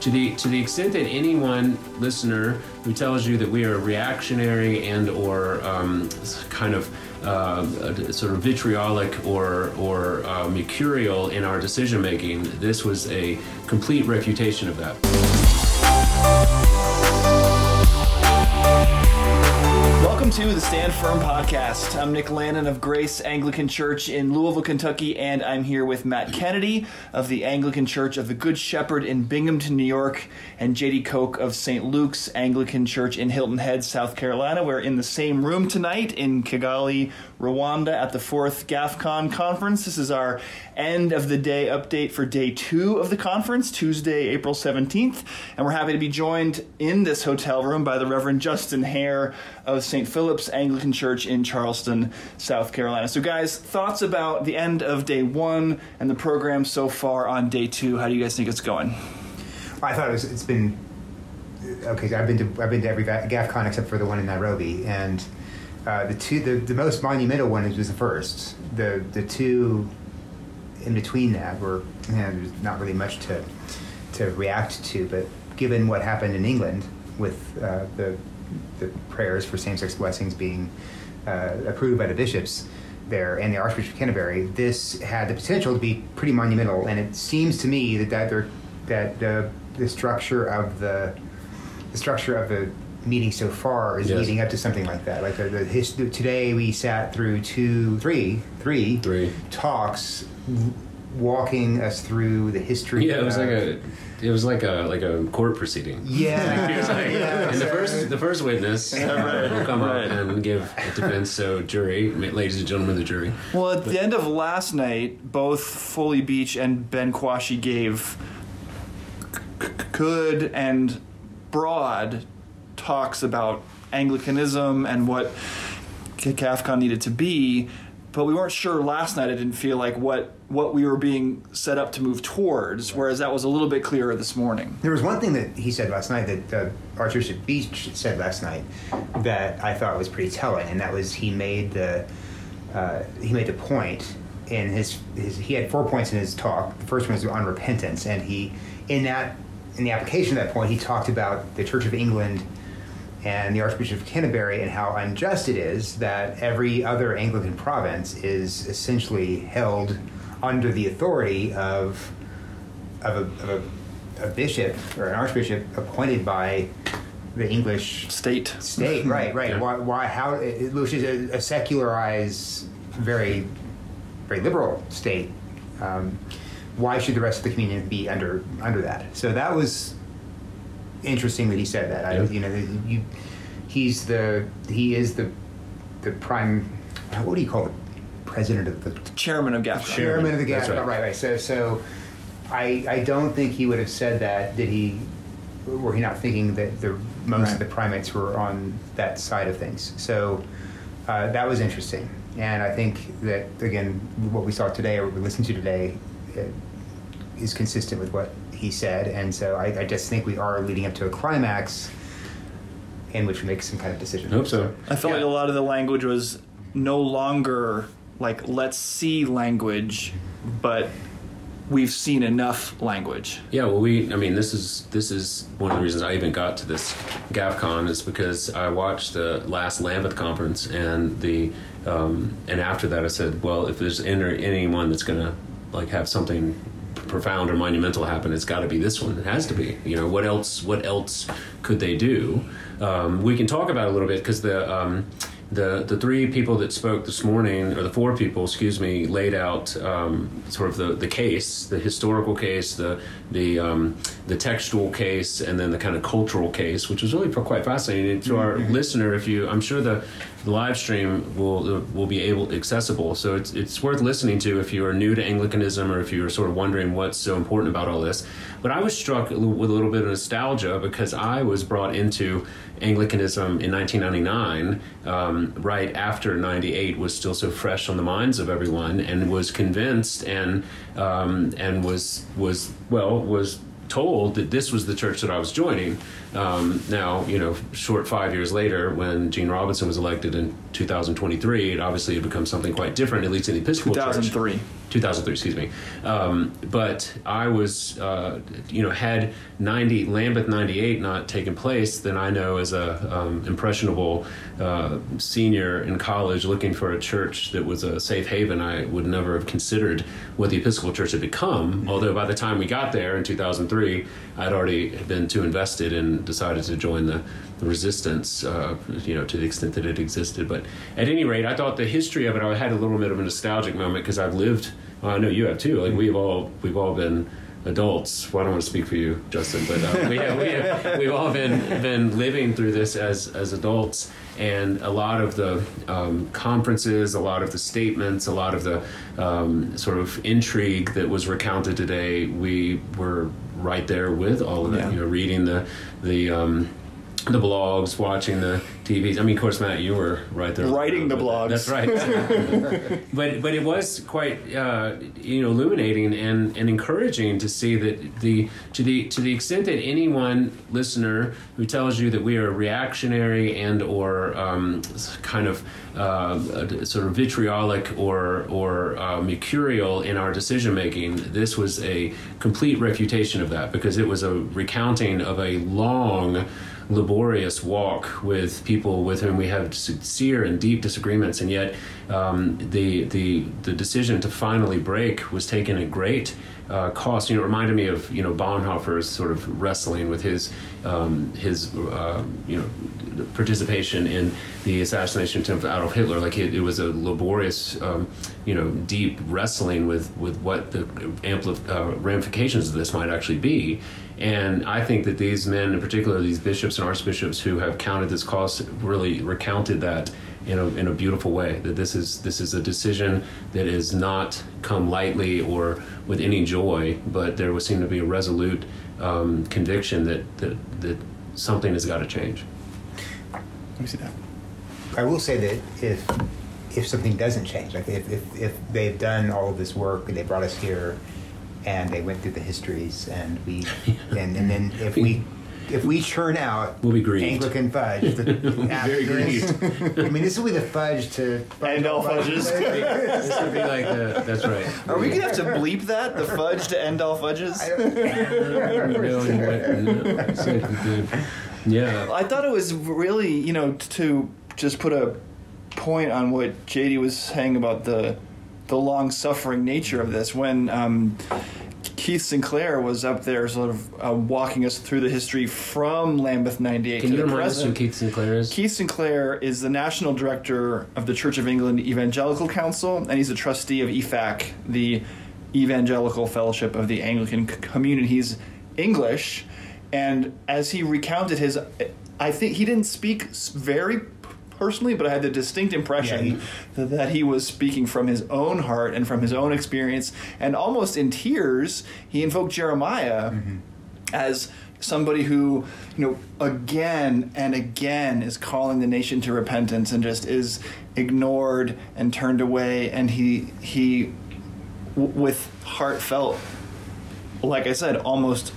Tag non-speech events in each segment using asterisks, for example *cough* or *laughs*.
to the to the extent that anyone listener who tells you that we are reactionary and or um, kind of uh, sort of vitriolic or or uh, mercurial in our decision making, this was a complete refutation of that. Welcome to the Stand Firm podcast. I'm Nick Lannon of Grace Anglican Church in Louisville, Kentucky, and I'm here with Matt Kennedy of the Anglican Church of the Good Shepherd in Binghamton, New York, and Jady Koch of St. Luke's Anglican Church in Hilton Head, South Carolina. We're in the same room tonight in Kigali, Rwanda at the fourth GAFCON conference. This is our end of the day update for day two of the conference, Tuesday, April 17th. And we're happy to be joined in this hotel room by the Reverend Justin Hare of St. Philip's Anglican Church in Charleston, South Carolina. So, guys, thoughts about the end of day one and the program so far on day two? How do you guys think it's going? I thought it was, it's been okay. I've been to I've been to every GAFCON except for the one in Nairobi, and uh, the two, the, the most monumental one was the first. The the two in between that were you know, there's not really much to to react to, but given what happened in England with uh, the the prayers for same-sex blessings being uh, approved by the bishops there and the Archbishop of Canterbury, this had the potential to be pretty monumental. And it seems to me that that, that the the structure of the the structure of the meeting so far is yes. leading up to something like that. Like the, the his, today, we sat through two, three, three, three talks, walking us through the history. Yeah, it was like a, it was like a like a court proceeding. Yeah, like, *laughs* yeah. And the first the first witness right. will come right. up and give a defense. So, jury, ladies and gentlemen, the jury. Well, at but, the end of last night, both Foley Beach and Ben Kwashi gave good and broad talks about Anglicanism and what GAFCON needed to be, but we weren't sure last night. I didn't feel like what what we were being set up to move towards, whereas that was a little bit clearer this morning. There was one thing that he said last night that uh, Archbishop Beach said last night that I thought was pretty telling, and that was he made the uh, he made the point in his, his he had four points in his talk. The first one was on repentance, and he in that in the application of that point he talked about the Church of England and the Archbishop of Canterbury and how unjust it is that every other Anglican province is essentially held under the authority of of a, of a, a bishop or an archbishop appointed by the English state. State, *laughs* right, right. Yeah. Why, why, how, which is a, a, secularized, very, very liberal state. Um, why should the rest of the communion be under under that? So that was interesting that he said that. I, you know, you, he's the he is the the prime. What do you call it? President of the chairman of GAFCON. Chairman of the GAFCON. Right. right, right. So, so I I don't think he would have said that. Did he? Were he not thinking that the most right. of the primates were on that side of things? So uh, that was interesting, and I think that again, what we saw today or what we listened to today uh, is consistent with what he said, and so I, I, just think we are leading up to a climax in which we make some kind of decision. I hope so. I felt yeah. like a lot of the language was no longer like let's see language, but we've seen enough language. Yeah, well, we. I mean, this is this is one of the reasons I even got to this GAFCON is because I watched the last Lambeth conference and the um, and after that I said, well, if there's any, anyone that's gonna like have something profound or monumental happen, it's got to be this one. It has to be. You know, what else? What else could they do? Um, we can talk about it a little bit because the. Um, the the three people that spoke this morning, or the four people, excuse me, laid out um, sort of the, the case, the historical case, the the um, the textual case, and then the kind of cultural case, which was really quite fascinating to our mm-hmm. listener. If you, I'm sure the, the live stream will will be able accessible, so it's it's worth listening to if you are new to Anglicanism or if you are sort of wondering what's so important about all this. But I was struck with a little bit of nostalgia because I was brought into Anglicanism in 1999, um, right after 98 was still so fresh on the minds of everyone, and was convinced and um, and was was well was told that this was the church that I was joining. Um, now, you know, short five years later, when Gene Robinson was elected in 2023, it obviously had become something quite different, at least in the Episcopal 2003. Church. 2003, excuse me. Um, but I was, uh, you know, had 90 Lambeth 98 not taken place, then I know as a um, impressionable uh, senior in college looking for a church that was a safe haven, I would never have considered what the Episcopal Church had become. Although by the time we got there in 2003, I'd already been too invested and decided to join the, the resistance, uh, you know, to the extent that it existed. But at any rate, I thought the history of it, I had a little bit of a nostalgic moment because I've lived well, I know you have too. Like we've all we've all been adults. Well, I don't want to speak for you, Justin, but uh, we have, we have, we've all been been living through this as as adults, and a lot of the um, conferences, a lot of the statements, a lot of the um, sort of intrigue that was recounted today, we were right there with all of that. Yeah. You know, reading the the um, the blogs, watching the TVs. I mean, of course, Matt, you were right there Writing the blogs. That's right. *laughs* but but it was quite uh, you know illuminating and, and encouraging to see that the to the to the extent that anyone listener who tells you that we are reactionary and or um, kind of uh, sort of vitriolic or or uh, mercurial in our decision making, this was a complete refutation of that because it was a recounting of a long laborious walk with people with whom we have sincere and deep disagreements, and yet um, the the the decision to finally break was taken at great uh, cost. You know, it reminded me of you know Bonhoeffer's sort of wrestling with his um, his uh, you know participation in the assassination attempt of Adolf Hitler. Like it, it was a laborious, um, you know, deep wrestling with with what the ampli- uh, ramifications of this might actually be. And I think that these men, in particular, these bishops and archbishops who have counted this cost, really recounted that in a, in a beautiful way. That this is this is a decision that has not come lightly or with any joy, but there would seem to be a resolute um, conviction that, that that something has got to change. Let me see that. I will say that if if something doesn't change, like if, if, if they've done all of this work and they brought us here and they went through the histories and we *laughs* and, and then if we if we churn out We'll be grieved. Anglican fudge, the, *laughs* very grieved. *laughs* I mean, this will be the fudge to end all fudges. this would be like the, that's right. Are we gonna have to bleep that? The fudge to end all fudges? Yeah. I thought it was really, you know, to just put a point on what Jady was saying about the the long suffering nature of this. When um, Keith Sinclair was up there, sort of uh, walking us through the history from Lambeth '98 Can to you the remind us who. Keith Sinclair is? Keith Sinclair is the national director of the Church of England Evangelical Council, and he's a trustee of EFAC, the Evangelical Fellowship of the Anglican Communion. He's English, and as he recounted his, I think he didn't speak very personally, but I had the distinct impression Yeah, he- that, that he was speaking from his own heart and from his own experience, and almost in tears, he invoked Jeremiah mm-hmm. as somebody who you know again and again is calling the nation to repentance and just is ignored and turned away. And he he w- with heartfelt like i said almost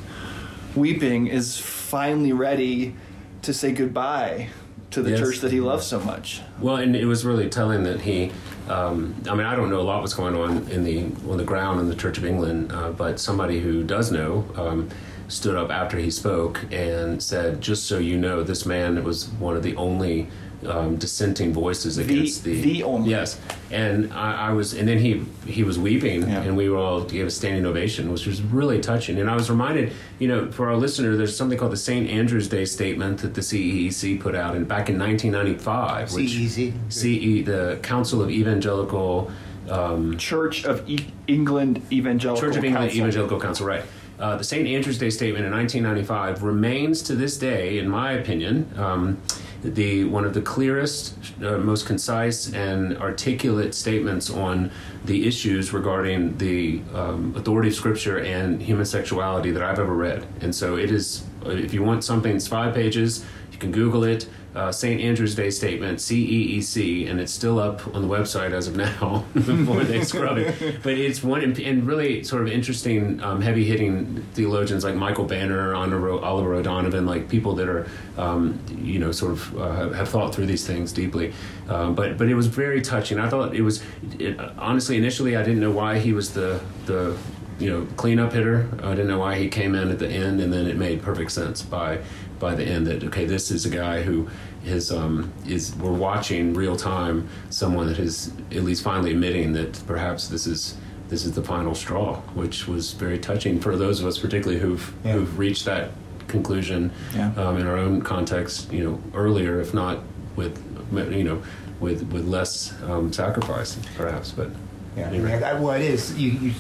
weeping is finally ready to say goodbye to the Yes. church that he loves so much Well, and it was really telling that he. Um, I mean, I don't know a lot what's going on in the on the ground in the Church of England, uh, but somebody who does know um, stood up after he spoke and said, "Just so you know, this man was one of the only." Um, dissenting voices against the, the only. yes, and I, I was, and then he he was weeping, Yeah. and we were all gave a standing ovation, which was really touching. And I was reminded, you know, for our listener, there's something called the St. Andrew's Day Statement that the CEEC put out in back in 1995, which CEC. CE, the Council of Evangelical um, church of e- england evangelical Church of England Council. Evangelical Council, right? Uh, the St. Andrew's Day Statement in 1995 remains to this day, in my opinion, um, the one of the clearest, uh, most concise, and articulate statements on the issues regarding the um, authority of Scripture and human sexuality that I've ever read. And so it is. If you want something, it's five pages. You can Google it. Uh, St. Andrew's Day Statement, CEEC, and it's still up on the website as of now *laughs* before they scrub it. But it's one, and really sort of interesting, um, heavy hitting theologians like Michael Banner, Oliver O'Donovan, like people that are, um, you know, sort of uh, have thought through these things deeply. Uh, but but it was very touching. I thought it was, it, honestly, initially I didn't know why he was the, the you know cleanup hitter. I didn't know why he came in at the end, and then it made perfect sense by by the end that okay, this is a guy who is um, is we're watching real time someone that is at least finally admitting that perhaps this is this is the final straw, which was very touching for those of us particularly who've yeah. who've reached that conclusion yeah. um, in our own context, you know, earlier, if not with you know with with less um, sacrifice, perhaps, but. Yeah, anyway. well, it is. You, you,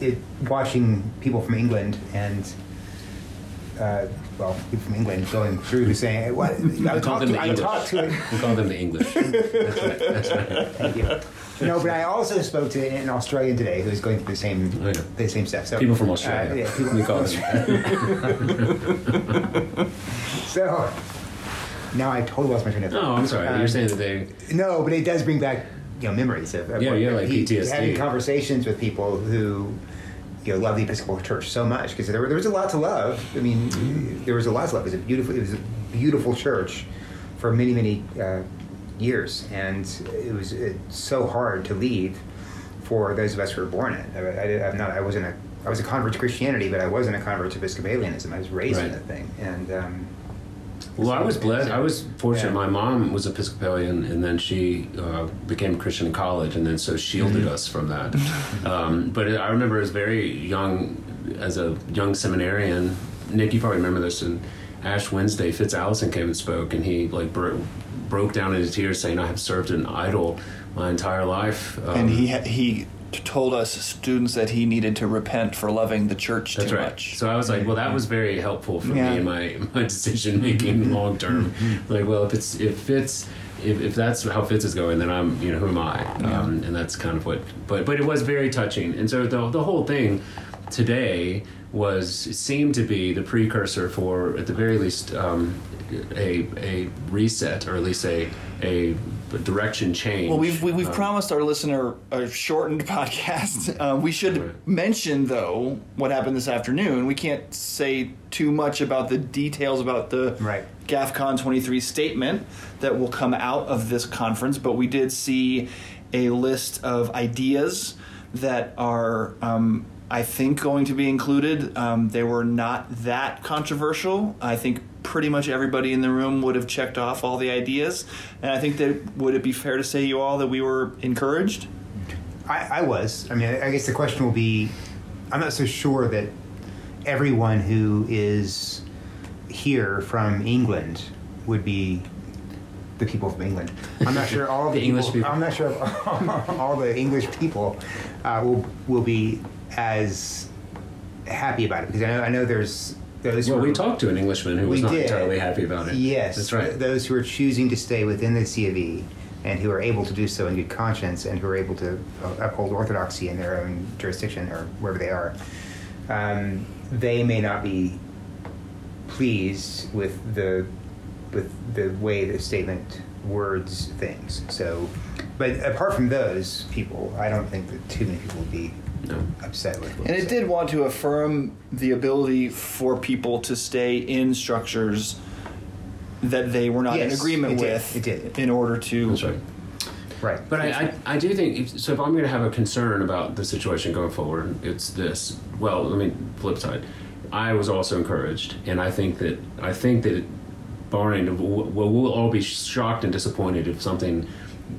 it, watching people from England and uh, well, people from England going through the saying, "What?" I talked to, I talked to it. We call them the English. *laughs* That's right. That's right. Thank you. No, but I also spoke to an Australian today who's going through the same oh, yeah. the same stuff. So people from Australia. Uh, yeah, people we call them. *laughs* so now I totally lost my train of thought. Oh, I'm sorry. Um, You're saying that they. No, but it does bring back you know memories of, of yeah, yeah, like PTSD. Having conversations with people who you know love the Episcopal Church so much because there, there was a lot to love. I mean, mm-hmm. there was a lot to love. It was a beautiful, it was a beautiful church for many many uh, years, and it was it's so hard to leave for those of us who were born in it. I, am not. I wasn't a. I was a convert to Christianity, but I wasn't a convert to Episcopalianism. I was raised right. in the thing, and. Um, well, I was blessed. I was fortunate. Yeah. My mom was Episcopalian, and then she uh, became a Christian in college, and then so shielded mm-hmm. us from that. um, but I remember as very young, as a young seminarian, Nick, you probably remember this. And Ash Wednesday, Fitz Allison came and spoke, and he like bro- broke down into tears, saying, "I have served an idol my entire life." Um, and he he told us students that he needed to repent for loving the church That's too right. much. So I was like, well, that was very helpful for yeah. me in my my decision making *laughs* long term. like, well, if it's if it's if, if that's how Fitz is going, then I'm you know who am I? Yeah. Um, and that's kind of what. But but it was very touching, and so the the whole thing today was seemed to be the precursor for at the very least um, a a reset or at least a a direction change. Well, we've we, have we have um, promised our listener a shortened *laughs* podcast. Uh, we should right. mention though what happened this afternoon. We can't say too much about the details about the right. GAFCON 23 statement that will come out of this conference, but we did see a list of ideas that are um, I think, going to be included. Um, they were not that controversial. I think pretty much everybody in the room would have checked off all the ideas. And I think that would it be fair to say, you all, that we were encouraged? I, I was. I mean, I guess the question will be I'm not so sure that everyone who is here from England would be the people from England. I'm not sure all *laughs* the, the English people. I'm not sure all the English people uh, will will be as happy about it because I know I know there's those. Well, we talked to an Englishman who was not did. entirely happy about it. Yes, that's right. Those who are choosing to stay within the C of E and who are able to do so in good conscience and who are able to uphold orthodoxy in their own jurisdiction or wherever they are, um, they may not be pleased with the with the way the statement words things. So, but apart from those people, I don't think that too many people would be no. upset with. and it did want to affirm the ability for people to stay in structures that they were not yes, in agreement it with. It did. In order to. That's right. Right. But I, I, I, do think so. If I'm going to have a concern about the situation going forward, it's this. Well, I mean, flip side. I was also encouraged, and I think that I think that barring, well, we'll all be shocked and disappointed if something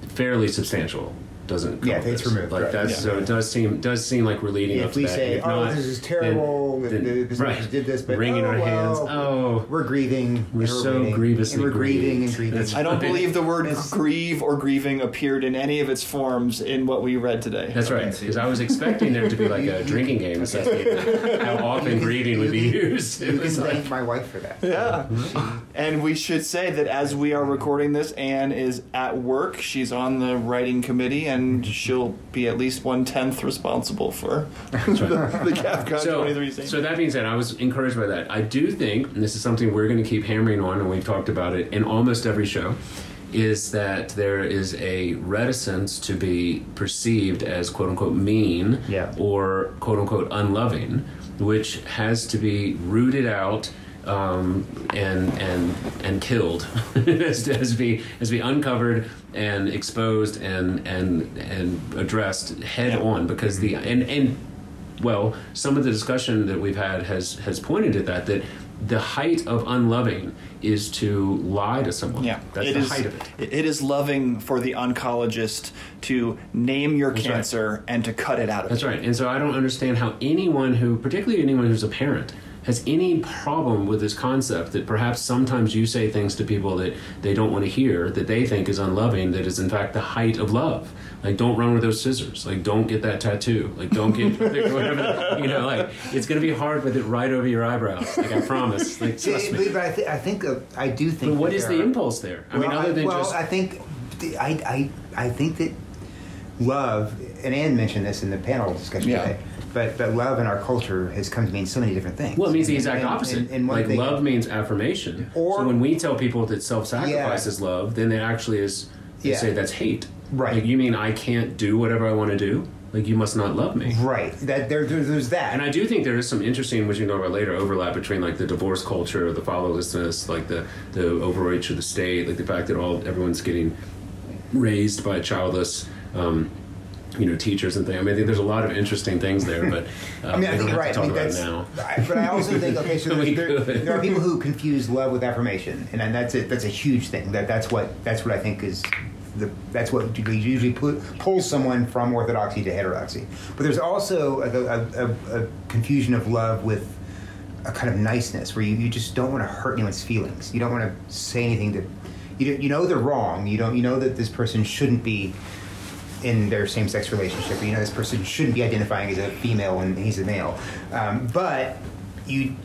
fairly substantial doesn't. yeah, it's removed. Like right. that's yeah. so it does seem does seem like we're leading yeah, up if we say, "Oh, not, this is terrible," then, the, the right. did this, but wringing oh, our hands. Well, oh, we're grieving. We're, we're so grieving, grievously and we're grieving and grieving. That's I don't believe the word grieve or grieving appeared in any of its forms in what we read today. That's right. Because I was expecting there to be like a drinking game assessment how *laughs* often grieving would be used. You can thank my wife for that. Yeah, mm-hmm. and we should say that as we are recording this, Anne is at work. She's on the writing committee and she'll be at least one tenth responsible for *laughs* the, the GAFCON so, 23 thing. so that being said, I was encouraged by that. I do think, and this is something we're going to keep hammering on, and we've talked about it in almost every show, is that there is a reticence to be perceived as quote unquote mean Yeah. or quote unquote unloving, which has to be rooted out. Um, and and and killed *laughs* as, to, to be has be uncovered and exposed and and and addressed head Yeah. on because the and and well, some of the discussion that we've had has has pointed at that that the height of unloving is to lie to someone. Yeah, that's it the is- height of it. It is loving for the oncologist to name your That's right. cancer and to cut it out of That's right. And so I don't understand how anyone who, particularly anyone who's a parent, has any problem with this concept that perhaps sometimes you say things to people that they don't want to hear that they think is unloving that is in fact the height of love. Like don't run with those scissors. Like don't get that tattoo. Like don't get *laughs* like, whatever. You know, like it's going to be hard with it right over your eyebrows. Like I promise. Like trust but, me. but I, th- I think uh, I do think. But what that is there the are- impulse there? I mean, Well, other than well, just I think I, I I think that love, and Anne mentioned this in the panel discussion Yeah. today. But but love in our culture has come to mean so many different things. Well, it means the exact and- opposite. and- and like thing- love means affirmation. Or- so when we tell people that self-sacrifice Yeah. is love, then it actually is. They Yeah. say that's hate. Right. Like you mean I can't do whatever I want to do? Like you must not love me. Right. That there, there there's that. And I do think there is some interesting, which you can talk about later, overlap between like the divorce culture, the fatherlessness, like the the overreach of the state, like the fact that all everyone's getting raised by childless. Um, you know, teachers and things. I mean, I think there's a lot of interesting things there, but *laughs* uh, I mean, I think right. to I mean, about that's. it now. *laughs* But I also think okay, so *laughs* there, there are people who confuse love with affirmation, and, and that's it. That's a huge thing. That that's what that's what I think is the that's what usually put, pulls someone from orthodoxy to heterodoxy. But there's also a, a, a, a confusion of love with a kind of niceness where you, you just don't want to hurt anyone's feelings. You don't want to say anything that you you know they're wrong. You don't you know that this person shouldn't be in their same-sex relationship. You know this person shouldn't be identifying as a female when he's a male. Um, but you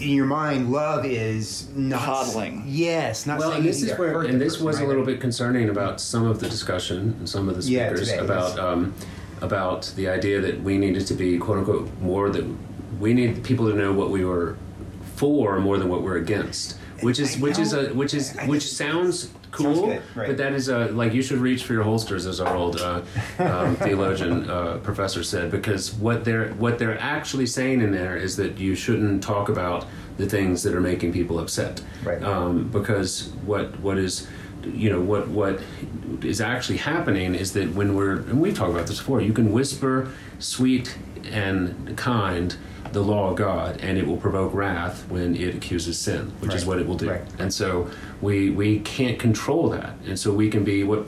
in your mind, love is not Coddling. Yes, not well, and this is where, and this person, was a little bit concerning about some of the discussion, and some of the Yeah, speakers today, about yes. um, about the idea that we needed to be quote unquote more that we need people to know what we were for more than what we're against, which is which is a which is which sounds cool, good, right. but that is a like you should reach for your holsters, as our old uh, um, *laughs* theologian uh, professor said, because what they're what they're actually saying in there is that you shouldn't talk about the things that are making people upset, Right. um, because what what is you know what what is actually happening is that when we're and we've talked about this before you can whisper sweet and kind the law of God and it will provoke wrath when it accuses sin which is what it will do Right. and so we we can't control that and so we can be what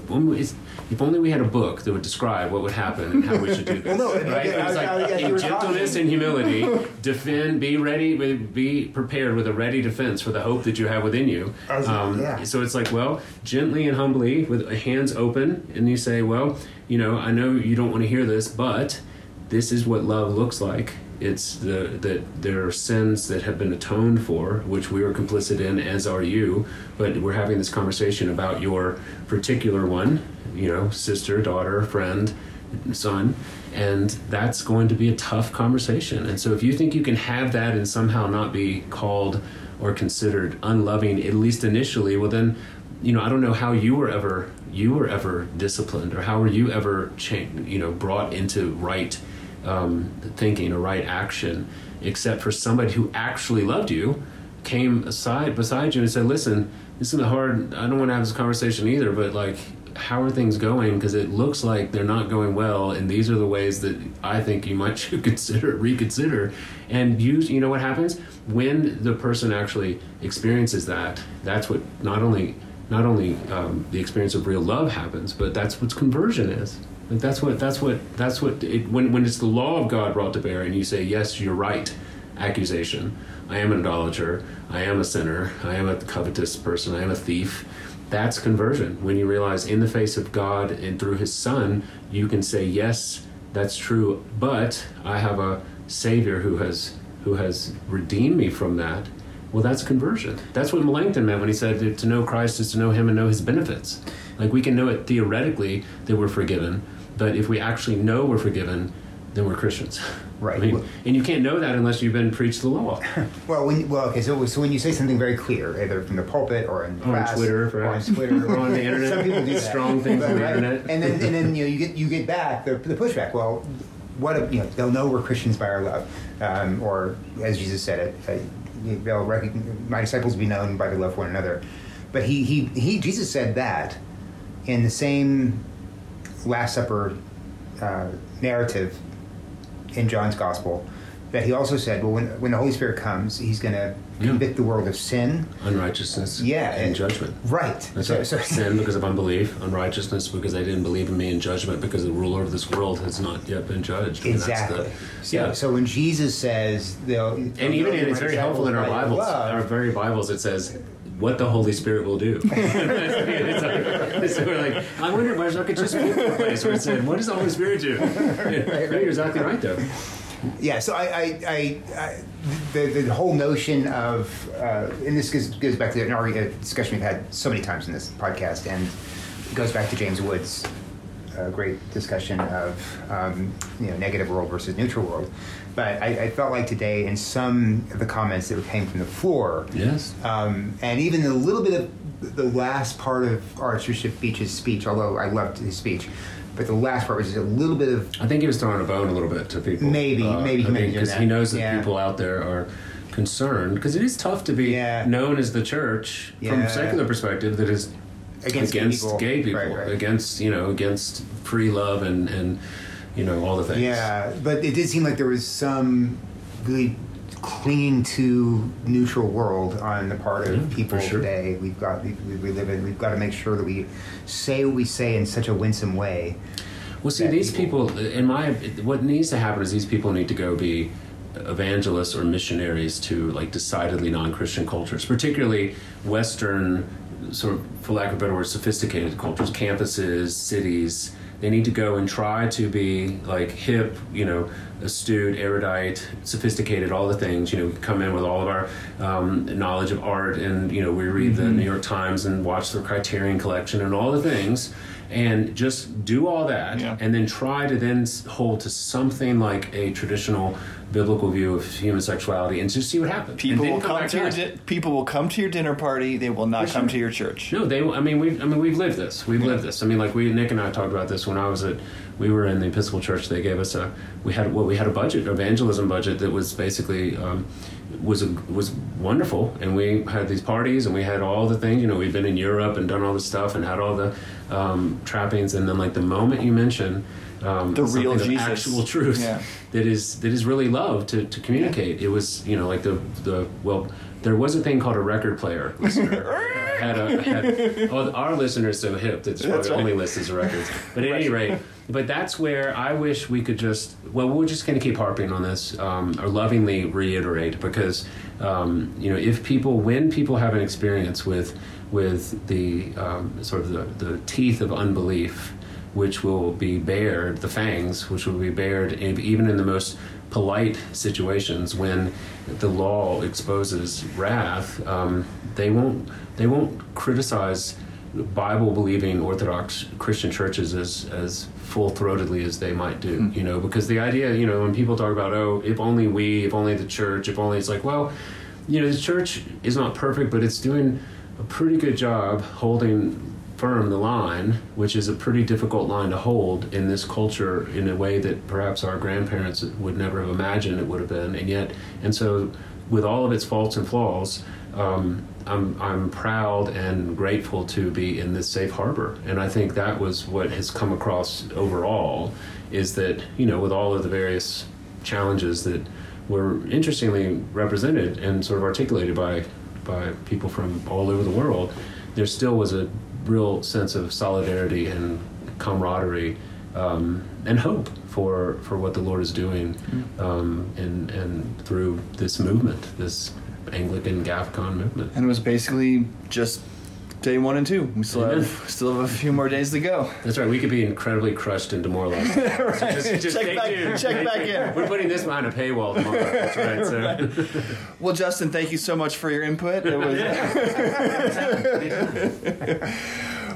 if only we had a book that would describe what would happen and how we should do *laughs* this Well, no, right I- was I- like I- you in gentleness talking- and humility defend be ready be prepared with a ready defense for the hope that you have within you As- um, yeah. so it's like, well, gently and humbly, with hands open, and you say, well, you know, I know you don't want to hear this, but this is what love looks like. It's the that there are sins that have been atoned for, which we are complicit in, as are you. But we're having this conversation about your particular one, you know, sister, daughter, friend, son, and that's going to be a tough conversation. And so, if you think you can have that and somehow not be called or considered unloving, at least initially, well, then, you know, I don't know how you were ever you were ever disciplined or how were you ever cha- you know brought into right um, thinking or right action, except for somebody who actually loved you came aside beside you and said, "Listen, this is hard. I don't want to have this conversation either, but like." How are things going? Because it looks like they're not going well, and these are the ways that I think you might *laughs* consider reconsider. And you, you know what happens when the person actually experiences that. That's what not only not only um, the experience of real love happens, but that's what conversion is. Like that's what that's what that's what it, when when it's the law of God brought to bear, and you say, "Yes, you're right." Accusation. I am an idolater. I am a sinner. I am a covetous person. I am a thief. That's conversion. When you realize, in the face of God and through His Son, you can say, "Yes, that's true." But I have a Savior who has who has redeemed me from that. Well, that's conversion. That's what Melanchthon meant when he said to know Christ is to know Him and know His benefits. Like we can know it theoretically that we're forgiven, but if we actually know we're forgiven, then we're Christians. *laughs* Right. I mean, Well- and you can't know that unless you've been preached the law. *laughs* Well, when, well, okay. So, so when you say something very clear, either from the pulpit or in Or on class, Twitter, or on. Twitter, *laughs* Or on the internet. some people do that. Strong things on the Right? internet. and then and then you know you get you get back the, the pushback. Well, what if, you know they'll know we're Christians by our love, um, or as Jesus said it, uh, they'll recognize, my disciples will be known by their love for one another. But he he he Jesus said that in the same Last Supper uh, narrative in John's Gospel. That he also said, well, when, when the Holy Spirit comes, he's going to Yeah. convict the world of sin, Unrighteousness Yeah, and and- judgment. right? That's so, right. so- *laughs* Sin because of unbelief, unrighteousness because they didn't believe in me, and judgment because the ruler of this world has not yet been judged. And that's Exactly. the- so, yeah. so when Jesus says, they'll, and even in, it's very helpful in our Bibles. Our very Bibles, it says what the Holy Spirit will do. *laughs* *laughs* it's like, so we're like, I wonder why I could just pick a place where it said, "What does the Holy Spirit do?" *laughs* You're exactly right, though. Yeah, so I, I, I, I the, the whole notion of, uh, and this goes, goes back to an already a discussion we've had so many times in this podcast, and it goes back to James Wood's uh, great discussion of um, you know negative world versus neutral world. But I, I felt like today, in some of the comments that came from the floor, Yes. um, and even a little bit of the last part of Archbishop Beach's speech, although I loved his speech, but the last part was just a little bit of I think he was throwing a bone a little bit to people. Maybe- maybe he may be doing because he knows that Yeah. people out there are concerned because it is tough to be Yeah. known as the church from a secular perspective that is Against gay against people. gay people, Right, right. against you know against free love and and you know all the things. Yeah, but it did seem like there was some really clinging to neutral world on the part of Yeah, people sure. today. We've got we, we live in. We've got to make sure that we say what we say in such a winsome way. Well, see, these people- people, in my, what needs to happen is these people need to go be evangelists or missionaries to like decidedly non-Christian cultures, particularly Western, sort of, for lack of a better word, sophisticated cultures, campuses, cities. They need to go and try to be like hip, you know, astute, erudite, sophisticated, all the things. You know, we come in with all of our um, knowledge of art, and you know, we read the New York Times and watch the Criterion Collection and all the things, and just do all that, Yeah. and then try to then hold to something like a traditional biblical view of human sexuality, and just see what happens. People will come come to your di- people will come to your dinner party. They will not For come sure. to your church. No, they. I mean, we. I mean, we've lived this. We've lived this. I mean, like we, Nick and I talked about this when I was at. We were in the Episcopal Church. They gave us a. We had what we had a budget, evangelism budget that was basically um, was a, was wonderful, and we had these parties, and we had all the things. You know, we've been in Europe and done all this stuff, and had all the um, trappings, and then like the moment you mention. Um, The real Jesus. actual truth Yeah. that is that is really love to, to communicate. It was you know like the the well there was a thing called a record player. Listener. *laughs* had a had, well, our listeners so hip that probably right. only listens to records. But at any rate, but that's where I wish we could just well we're just going to keep harping on this um, or lovingly reiterate because um, you know if people when people have an experience with with the um, sort of the, the teeth of unbelief which will be bared, the fangs, which will be bared in, even in the most polite situations when the law exposes wrath. Um, they won't. They won't criticize Bible believing Orthodox Christian churches as as full throatedly as they might do. You know, because the idea, you know, when people talk about oh, if only we, if only the church, if only it's like well, you know, the church is not perfect, but it's doing a pretty good job holding firm the line, which is a pretty difficult line to hold in this culture in a way that perhaps our grandparents would never have imagined it would have been. And yet, and so with all of its faults and flaws, um, I'm, I'm proud and grateful to be in this safe harbor. And I think that was what has come across overall is that, you know, with all of the various challenges that were interestingly represented and sort of articulated by by people from all over the world, there still was a real sense of solidarity and camaraderie um, and hope for for what the Lord is doing um, and and through this movement, this Anglican GAFCON movement. And it was basically just day one and two. We still Amen. have *laughs* still have a few more days to go. That's right. We could be incredibly crushed and demoralized. *laughs* So just, just check back, tuned. check back in. We're putting this behind a paywall tomorrow. That's right. *laughs* So. Well, Justin, thank you so much for your input. It was,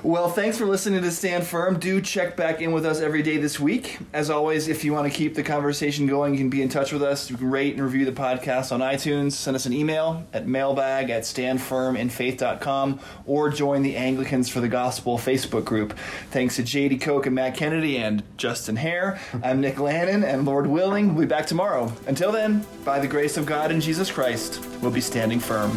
Well, thanks for listening to Stand Firm. Do check back in with us every day this week. As always, if you want to keep the conversation going, you can be in touch with us. You can rate and review the podcast on iTunes. Send us an email at mailbag at standfirminfaith.com or join the Anglicans for the Gospel Facebook group. Thanks to Jady Koch and Matt Kennedy and Justin Hare. I'm Nick Lannon, and Lord willing, we'll be back tomorrow. Until then, by the grace of God and Jesus Christ, we'll be standing firm.